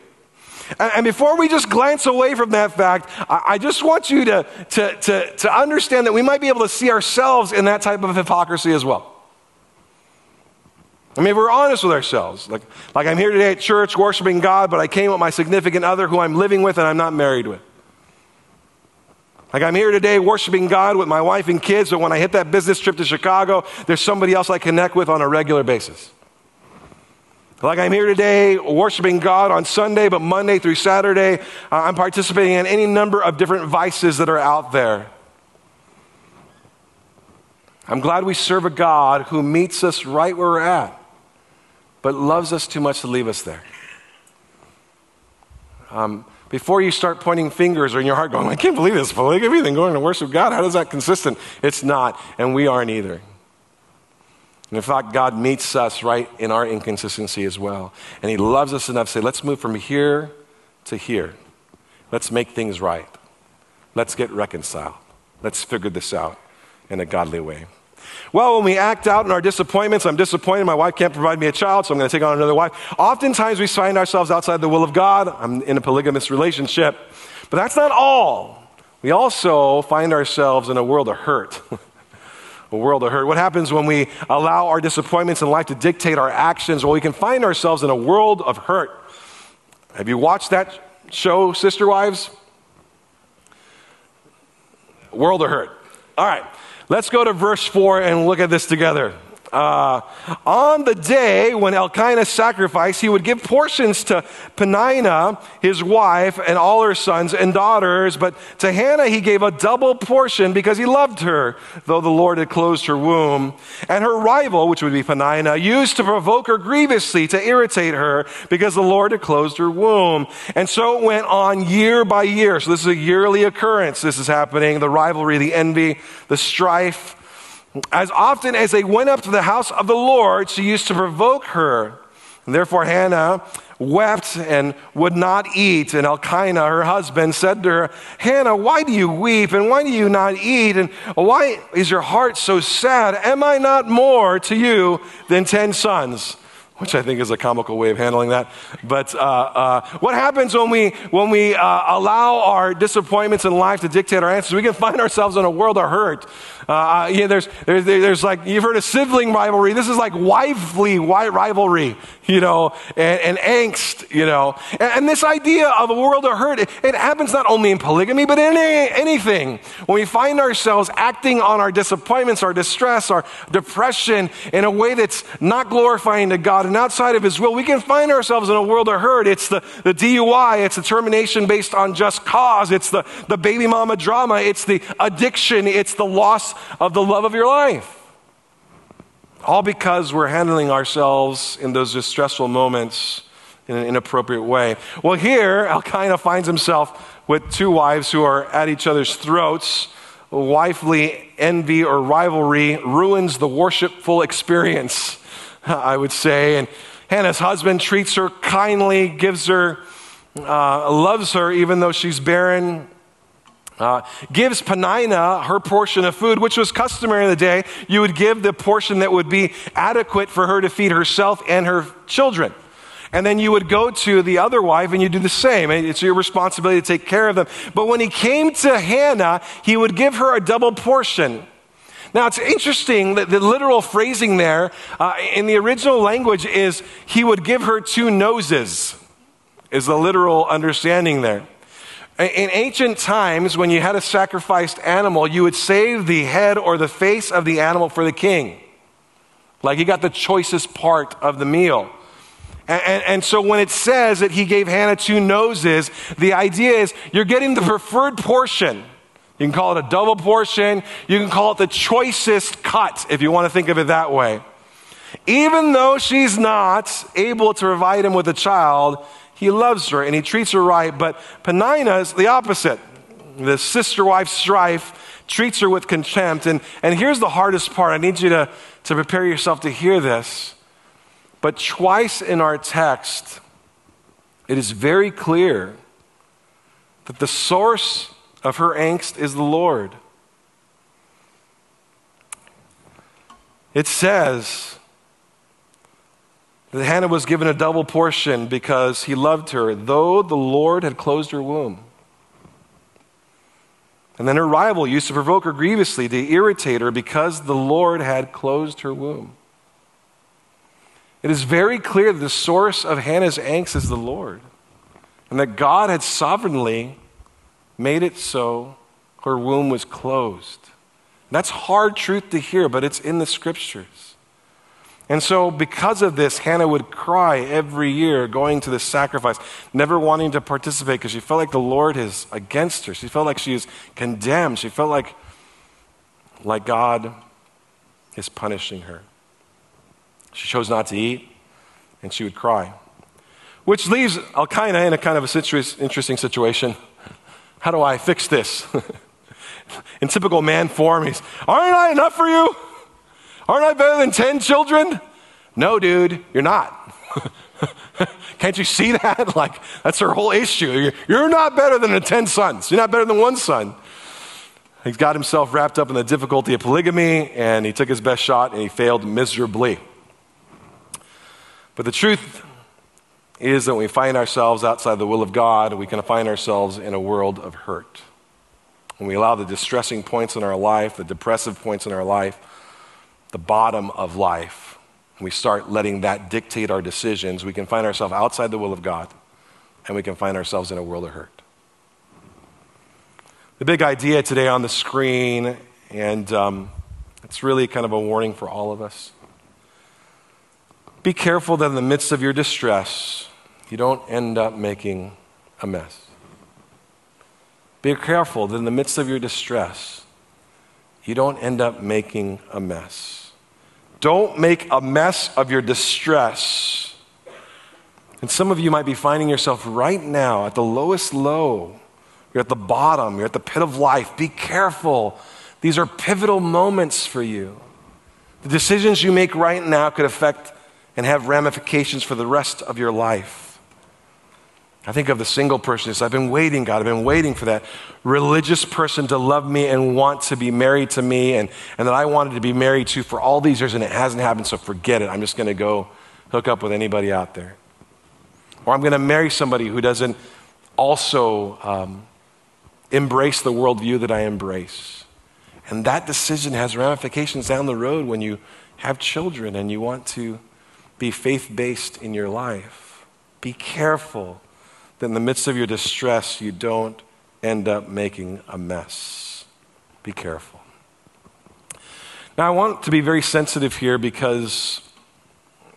And, before we just glance away from that fact, I, I just want you to, to, to, to understand that we might be able to see ourselves in that type of hypocrisy as well. I mean, if we're honest with ourselves, like, like I'm here today at church worshiping God, but I came with my significant other who I'm living with and I'm not married with. Like I'm here today worshiping God with my wife and kids, but when I hit that business trip to Chicago, there's somebody else I connect with on a regular basis. Like I'm here today worshiping God on Sunday, but Monday through Saturday, uh, I'm participating in any number of different vices that are out there. I'm glad we serve a God who meets us right where we're at, but loves us too much to leave us there. Um, before you start pointing fingers or in your heart going, I can't believe this polygamy and going to worship God, how is that consistent? It's not, and we aren't either. And in fact, God meets us right in our inconsistency as well. And He loves us enough to say, let's move from here to here. Let's make things right. Let's get reconciled. Let's figure this out in a godly way. Well, when we act out in our disappointments, I'm disappointed my wife can't provide me a child, so I'm going to take on another wife. Oftentimes we find ourselves outside the will of God. I'm in a polygamous relationship. But that's not all. We also find ourselves in a world of hurt. a world of hurt. What happens when we allow our disappointments in life to dictate our actions? Well, we can find ourselves in a world of hurt. Have you watched that show, Sister Wives? World of hurt. All right. Let's go to verse 4 and look at this together. Uh, on the day when Elkanah sacrificed, he would give portions to Peninnah, his wife, and all her sons and daughters. But to Hannah, he gave a double portion because he loved her, though the Lord had closed her womb. And her rival, which would be Peninnah, used to provoke her grievously to irritate her because the Lord had closed her womb. And so it went on year by year. So this is a yearly occurrence. This is happening the rivalry, the envy, the strife. As often as they went up to the house of the Lord, she used to provoke her. And therefore, Hannah wept and would not eat. And Elkanah, her husband, said to her, Hannah, why do you weep? And why do you not eat? And why is your heart so sad? Am I not more to you than ten sons? which I think is a comical way of handling that. But uh, uh, what happens when we, when we uh, allow our disappointments in life to dictate our answers? We can find ourselves in a world of hurt. Uh, uh, yeah, there's, there's, there's like, you've heard of sibling rivalry. This is like wifely rivalry, you know, and, and angst, you know. And, and, this idea of a world of hurt, it, it happens not only in polygamy, but in any, anything. When we find ourselves acting on our disappointments, our distress, our depression in a way that's not glorifying to God and outside of His will, we can find ourselves in a world of hurt. It's the, the DUI, it's the termination based on just cause, it's the, the baby mama drama, it's the addiction, it's the loss of the love of your life. All because we're handling ourselves in those distressful moments in an inappropriate way. Well, here, Elkanah finds himself with two wives who are at each other's throats. Wifely envy or rivalry ruins the worshipful experience. I would say. And Hannah's husband treats her kindly, gives her, uh, loves her even though she's barren. Uh, gives Peninnah her portion of food, which was customary in the day. You would give the portion that would be adequate for her to feed herself and her children. And then you would go to the other wife and you do the same. It's your responsibility to take care of them. But when he came to Hannah, he would give her a double portion. Now, it's interesting that the literal phrasing there uh, in the original language is he would give her two noses, is the literal understanding there. In ancient times, when you had a sacrificed animal, you would save the head or the face of the animal for the king. Like he got the choicest part of the meal. And, and, and, so when it says that he gave Hannah two noses, the idea is you're getting the preferred portion. You can call it a double portion. You can call it the choicest cut, if you want to think of it that way. Even though she's not able to provide him with a child, he loves her and he treats her right. But Peninnah is the opposite. The sister wife strife treats her with contempt. And, and here's the hardest part. I need you to, to prepare yourself to hear this. But twice in our text, it is very clear that the source of her angst is the Lord. It says Hannah was given a double portion because he loved her, though the Lord had closed her womb. And then her rival used to provoke her grievously, to irritate her, because the Lord had closed her womb. It is very clear that the source of Hannah's angst is the Lord, and that God had sovereignly made it so her womb was closed. That's hard truth to hear, but it's in the scriptures. And so, because of this, Hannah would cry every year going to the sacrifice, never wanting to participate because she felt like the Lord is against her. She felt like she is condemned. She felt like, like God is punishing her. She chose not to eat, and she would cry. Which leaves Elkanah in a kind of a situ- interesting situation. How do I fix this? in typical man form, he's, Aren't I enough for you? Aren't I better than 10 children? No, dude, you're not. Can't you see that? Like, that's her whole issue. You're not better than the 10 sons. You're not better than one son. He's got himself wrapped up in the difficulty of polygamy, and he took his best shot and he failed miserably. But the truth is that when we find ourselves outside the will of God, we can find ourselves in a world of hurt. When we allow the distressing points in our life, the depressive points in our life, the bottom of life, we start letting that dictate our decisions, we can find ourselves outside the will of God and we can find ourselves in a world of hurt. The big idea today on the screen, and um, it's really kind of a warning for all of us. Be careful that in the midst of your distress, you don't end up making a mess. Be careful that in the midst of your distress, you don't end up making a mess. Don't make a mess of your distress. And some of you might be finding yourself right now at the lowest low. You're at the bottom, you're at the pit of life. Be careful. These are pivotal moments for you. The decisions you make right now could affect and have ramifications for the rest of your life. I think of the single person I've been waiting, God, I've been waiting for that religious person to love me and want to be married to me and, and that I wanted to be married to for all these years and it hasn't happened, so forget it. I'm just going to go hook up with anybody out there. Or I'm going to marry somebody who doesn't also um, embrace the worldview that I embrace. And that decision has ramifications down the road when you have children and you want to be faith based in your life. Be careful that in the midst of your distress, you don't end up making a mess. Be careful. Now, I want to be very sensitive here because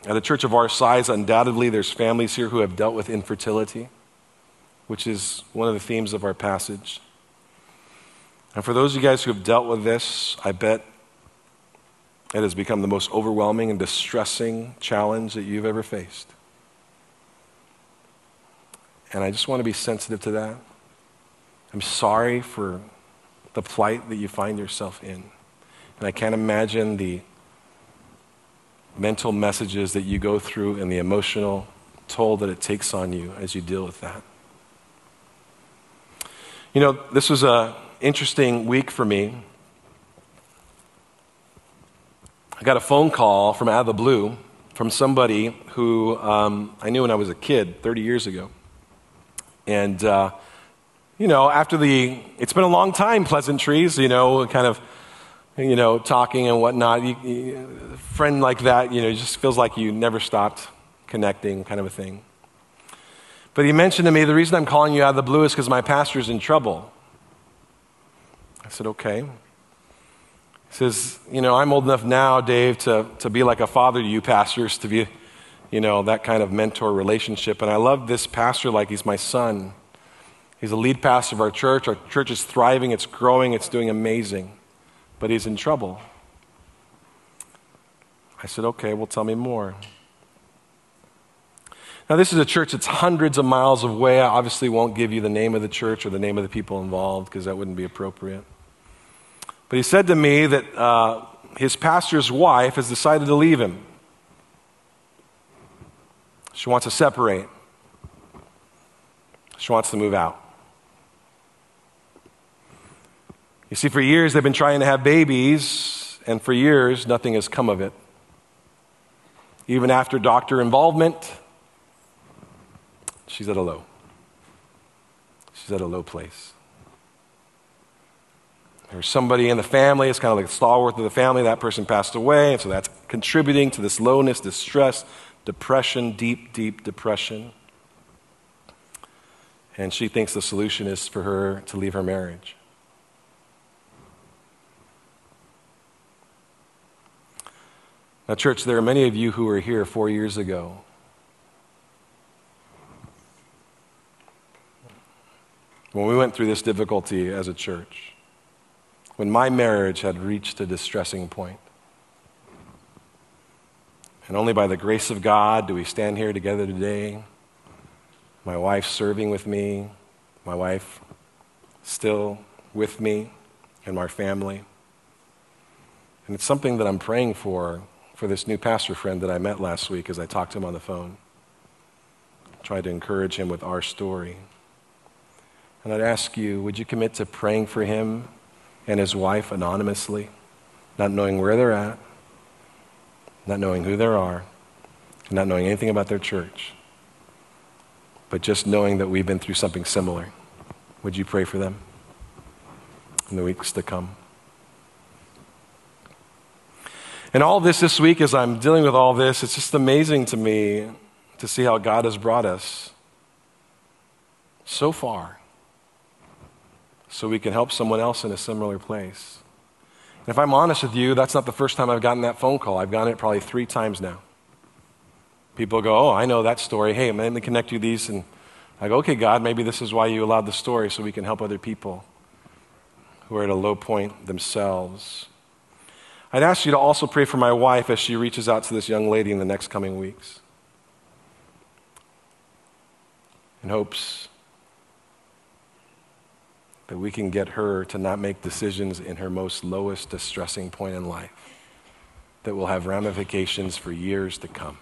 at a church of our size, undoubtedly, there's families here who have dealt with infertility, which is one of the themes of our passage. And for those of you guys who have dealt with this, I bet it has become the most overwhelming and distressing challenge that you've ever faced. And I just want to be sensitive to that. I'm sorry for the plight that you find yourself in. And I can't imagine the mental messages that you go through and the emotional toll that it takes on you as you deal with that. You know, this was an interesting week for me. I got a phone call from out of the blue from somebody who um, I knew when I was a kid 30 years ago. And, uh, you know, after the, it's been a long time, pleasantries, you know, kind of, you know, talking and whatnot. You, you, a friend like that, you know, just feels like you never stopped connecting, kind of a thing. But he mentioned to me, the reason I'm calling you out of the blue is because my pastor's in trouble. I said, okay. He says, you know, I'm old enough now, Dave, to, to be like a father to you pastors, to be you know, that kind of mentor relationship. And I love this pastor like he's my son. He's the lead pastor of our church. Our church is thriving, it's growing, it's doing amazing. But he's in trouble. I said, okay, well, tell me more. Now, this is a church that's hundreds of miles away. I obviously won't give you the name of the church or the name of the people involved because that wouldn't be appropriate. But he said to me that uh, his pastor's wife has decided to leave him. She wants to separate. She wants to move out. You see, for years they've been trying to have babies, and for years nothing has come of it. Even after doctor involvement, she's at a low. She's at a low place. There's somebody in the family, it's kind of like a stalwart of the family, that person passed away, and so that's contributing to this lowness, distress, depression, deep, deep depression. And she thinks the solution is for her to leave her marriage. Now, church, there are many of you who were here four years ago. When we went through this difficulty as a church, when my marriage had reached a distressing point. And only by the grace of God do we stand here together today. My wife serving with me, my wife still with me and my family. And it's something that I'm praying for for this new pastor friend that I met last week as I talked to him on the phone. Tried to encourage him with our story. And I'd ask you, would you commit to praying for him and his wife anonymously, not knowing where they're at, not knowing who they are, not knowing anything about their church, but just knowing that we've been through something similar? Would you pray for them in the weeks to come? And all this this week, as I'm dealing with all this, it's just amazing to me to see how God has brought us so far so we can help someone else in a similar place. If I'm honest with you, that's not the first time I've gotten that phone call. I've gotten it probably three times now. People go, Oh, I know that story. Hey, let me connect you these. And I go, Okay, God, maybe this is why you allowed the story so we can help other people who are at a low point themselves. I'd ask you to also pray for my wife as she reaches out to this young lady in the next coming weeks. In hopes that we can get her to not make decisions in her most lowest distressing point in life that will have ramifications for years to come.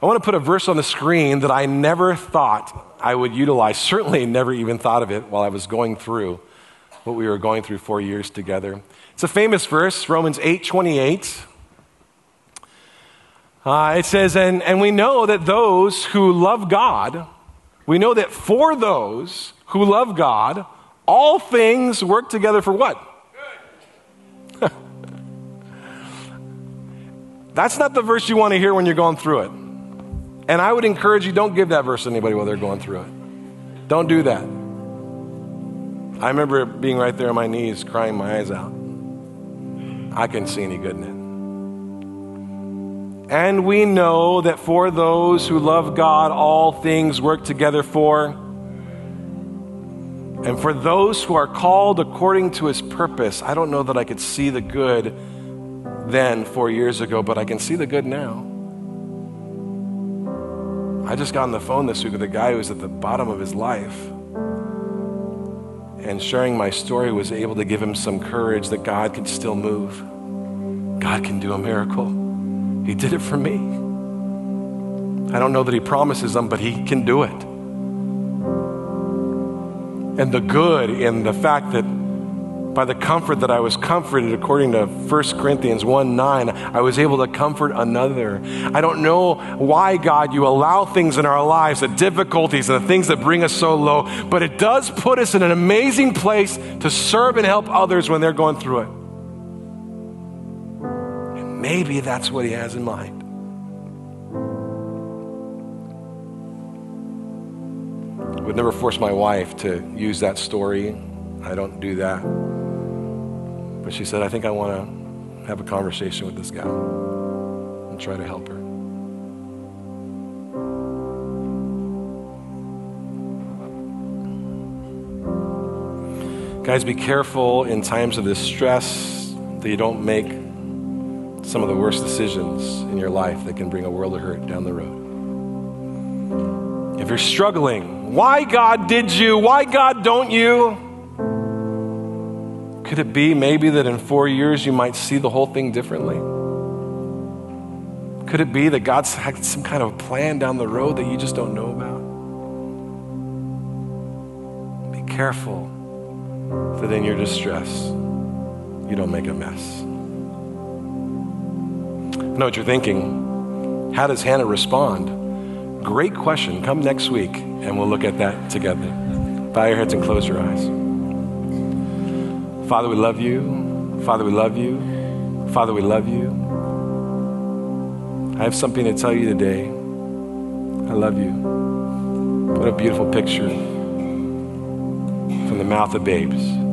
I want to put a verse on the screen that I never thought I would utilize, certainly never even thought of it while I was going through what we were going through four years together. It's a famous verse, Romans 8 28. Uh, it says, and, and we know that those who love God, we know that for those who love God, all things work together for what? That's not the verse you want to hear when you're going through it. And I would encourage you don't give that verse to anybody while they're going through it. Don't do that. I remember being right there on my knees, crying my eyes out. I couldn't see any good in it. And we know that for those who love God, all things work together for. And for those who are called according to his purpose, I don't know that I could see the good then four years ago, but I can see the good now. I just got on the phone this week with a guy who was at the bottom of his life and sharing my story was able to give him some courage that God can still move. God can do a miracle. He did it for me. I don't know that he promises them, but he can do it. And the good in the fact that by the comfort that I was comforted, according to 1 Corinthians 1 9, I was able to comfort another. I don't know why, God, you allow things in our lives, the difficulties and the things that bring us so low, but it does put us in an amazing place to serve and help others when they're going through it. And maybe that's what He has in mind. Would never force my wife to use that story. I don't do that. But she said, I think I want to have a conversation with this guy and try to help her. Guys, be careful in times of this stress that you don't make some of the worst decisions in your life that can bring a world of hurt down the road. If you're struggling, why God did you? Why God don't you? Could it be maybe that in four years you might see the whole thing differently? Could it be that God's had some kind of plan down the road that you just don't know about? Be careful that in your distress, you don't make a mess. I know what you're thinking. How does Hannah respond? Great question. Come next week and we'll look at that together. Bow your heads and close your eyes. Father, we love you. Father, we love you. Father, we love you. I have something to tell you today. I love you. What a beautiful picture from the mouth of babes.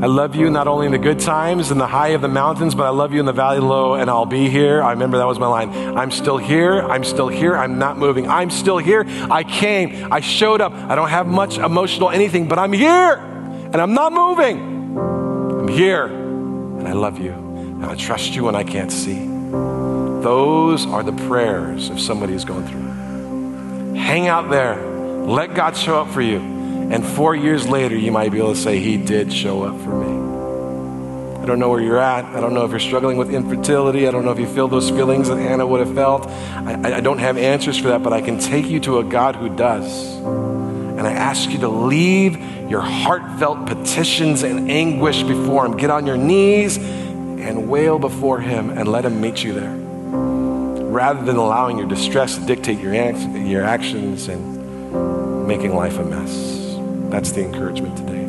I love you not only in the good times and the high of the mountains, but I love you in the valley low, and I'll be here. I remember that was my line. I'm still here. I'm still here. I'm not moving. I'm still here. I came. I showed up. I don't have much emotional anything, but I'm here, and I'm not moving. I'm here, and I love you, and I trust you when I can't see. Those are the prayers of somebody who's going through. Hang out there. Let God show up for you. And four years later, you might be able to say, He did show up for me. I don't know where you're at. I don't know if you're struggling with infertility. I don't know if you feel those feelings that Hannah would have felt. I, I don't have answers for that, but I can take you to a God who does. And I ask you to leave your heartfelt petitions and anguish before Him. Get on your knees and wail before Him and let Him meet you there. Rather than allowing your distress to dictate your, your actions and making life a mess. That's the encouragement today.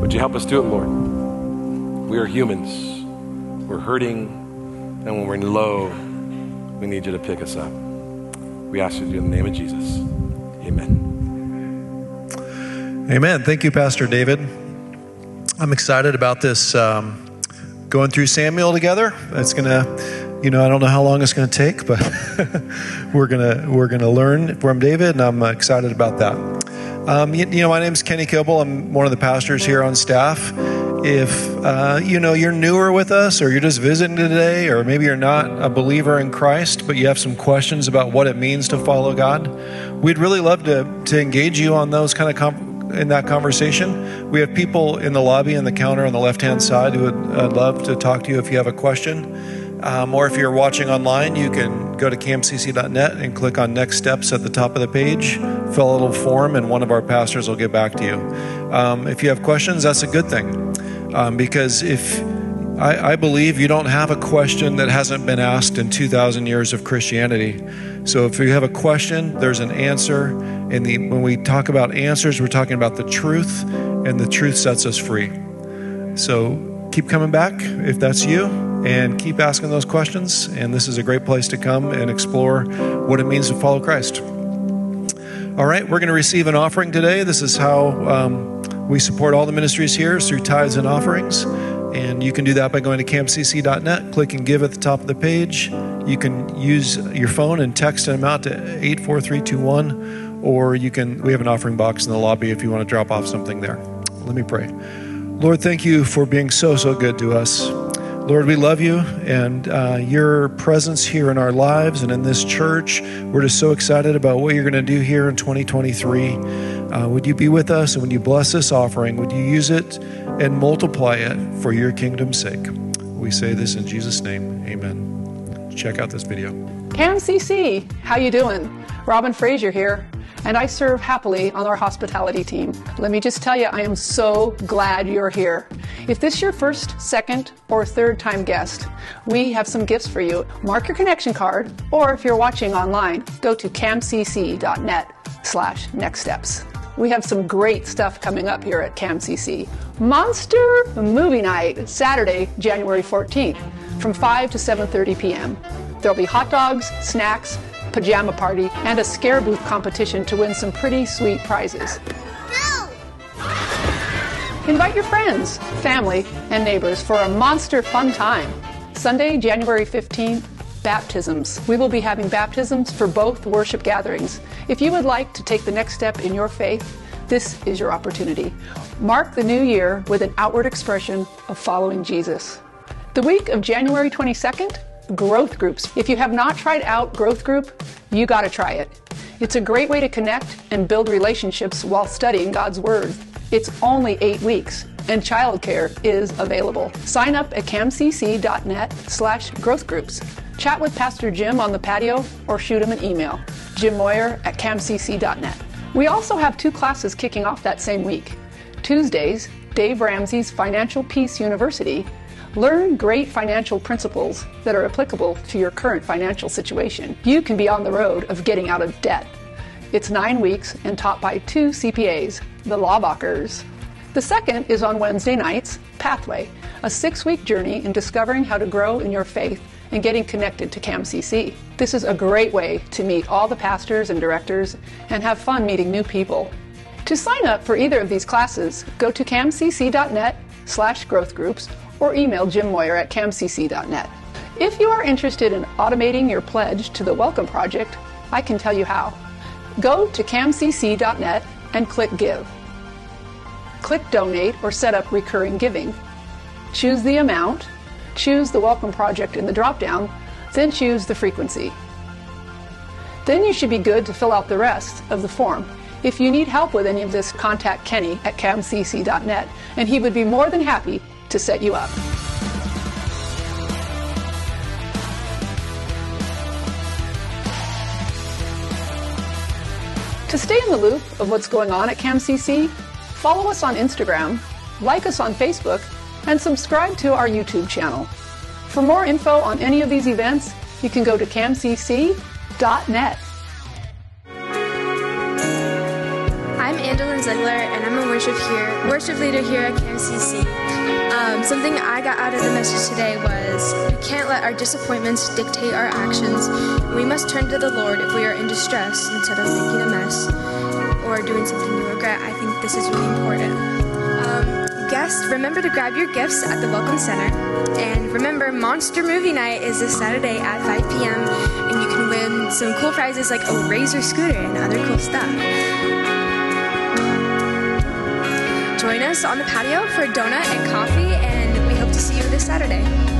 Would you help us do it, Lord? We are humans. We're hurting, and when we're low, we need you to pick us up. We ask you to do it in the name of Jesus. Amen. Amen. Thank you, Pastor David. I'm excited about this um, going through Samuel together. It's going to, you know, I don't know how long it's going to take, but we're going to we're going to learn from David, and I'm excited about that. Um, you, you, know, my name is Kenny Kibble. I'm one of the pastors here on staff. If uh, you know you're newer with us, or you're just visiting today, or maybe you're not a believer in Christ, but you have some questions about what it means to follow God, we'd really love to to engage you on those kind of com- in that conversation. We have people in the lobby and the counter on the left hand side who would uh, love to talk to you if you have a question. Um, or if you're watching online, you can go to camcc.net and click on Next Steps at the top of the page, fill a little form, and one of our pastors will get back to you. Um, if you have questions, that's a good thing. Um, because if I, I, believe you don't have a question that hasn't been asked in 2,000 years of Christianity. So if you have a question, there's an answer. And the, when we talk about answers, we're talking about the truth, and the truth sets us free. So keep coming back if that's you and keep asking those questions. And this is a great place to come and explore what it means to follow Christ. All right, we're going to receive an offering today. This is how um, we support all the ministries here through tithes and offerings. And you can do that by going to camcc.net, click and give at the top of the page. You can use your phone and text an amount to 84321, or you can, we have an offering box in the lobby if you want to drop off something there. Let me pray. Lord, thank you for being so, so good to us. Lord, we love you and uh, your presence here in our lives and in this church. We're just so excited about what you're going to do here in 2023. Uh, would you be with us and would you bless this offering? Would you use it and multiply it for your kingdom's sake? We say this in Jesus' name. Amen. Check out this video. CamCC, how you doing? Robin Frazier here and I serve happily on our hospitality team. Let me just tell you, I am so glad you're here. If this is your first, second, or third time guest, we have some gifts for you. Mark your connection card, or if you're watching online, go to camcc.net slash next steps. We have some great stuff coming up here at CamCC. Monster Movie Night, Saturday, January 14th, from 5 to 7.30 p.m. There'll be hot dogs, snacks, pajama party, and a scare booth competition to win some pretty sweet prizes. Invite your friends, family, and neighbors for a monster fun time. Sunday, January 15th, baptisms. We will be having baptisms for both worship gatherings. If you would like to take the next step in your faith, this is your opportunity. Mark the new year with an outward expression of following Jesus. The week of January 22nd, growth groups. If you have not tried out Growth Group, you got to try it. It's a great way to connect and build relationships while studying God's Word. It's only eight weeks, and childcare is available. Sign up at camcc.net slash growth groups. Chat with Pastor Jim on the patio or shoot him an email. Jim Moyer at camcc.net. We also have two classes kicking off that same week. Tuesdays, Dave Ramsey's Financial Peace University. Learn great financial principles that are applicable to your current financial situation. You can be on the road of getting out of debt. It's nine weeks and taught by two CPAs, the Lawbachers. The second is on Wednesday nights, Pathway, a six week journey in discovering how to grow in your faith and getting connected to CAMCC. This is a great way to meet all the pastors and directors and have fun meeting new people. To sign up for either of these classes, go to camcc.net slash growth groups or email Jim Moyer at camcc.net. If you are interested in automating your pledge to the Welcome Project, I can tell you how. Go to camcc.net and click Give. Click Donate or set up recurring giving. Choose the amount, choose the Welcome Project in the drop-down, then choose the frequency. Then you should be good to fill out the rest of the form. If you need help with any of this, contact Kenny at camcc.net, and he would be more than happy to set you up. To stay in the loop of what's going on at CamCC, follow us on Instagram, like us on Facebook, and subscribe to our YouTube channel. For more info on any of these events, you can go to camcc.net. I'm Andalyn Ziegler, and I'm a worship here, worship leader here at CamCC. Um, something I got out of the message today was we can't let our disappointments dictate our actions. We must turn to the Lord if we are in distress instead of making a mess or doing something you regret. I think this is really important. Um, guests, remember to grab your gifts at the Welcome Center. And remember, Monster Movie Night is this Saturday at 5 p.m. And you can win some cool prizes like a Razor scooter and other cool stuff. Join us on the patio for a donut and coffee, and we hope to see you this Saturday.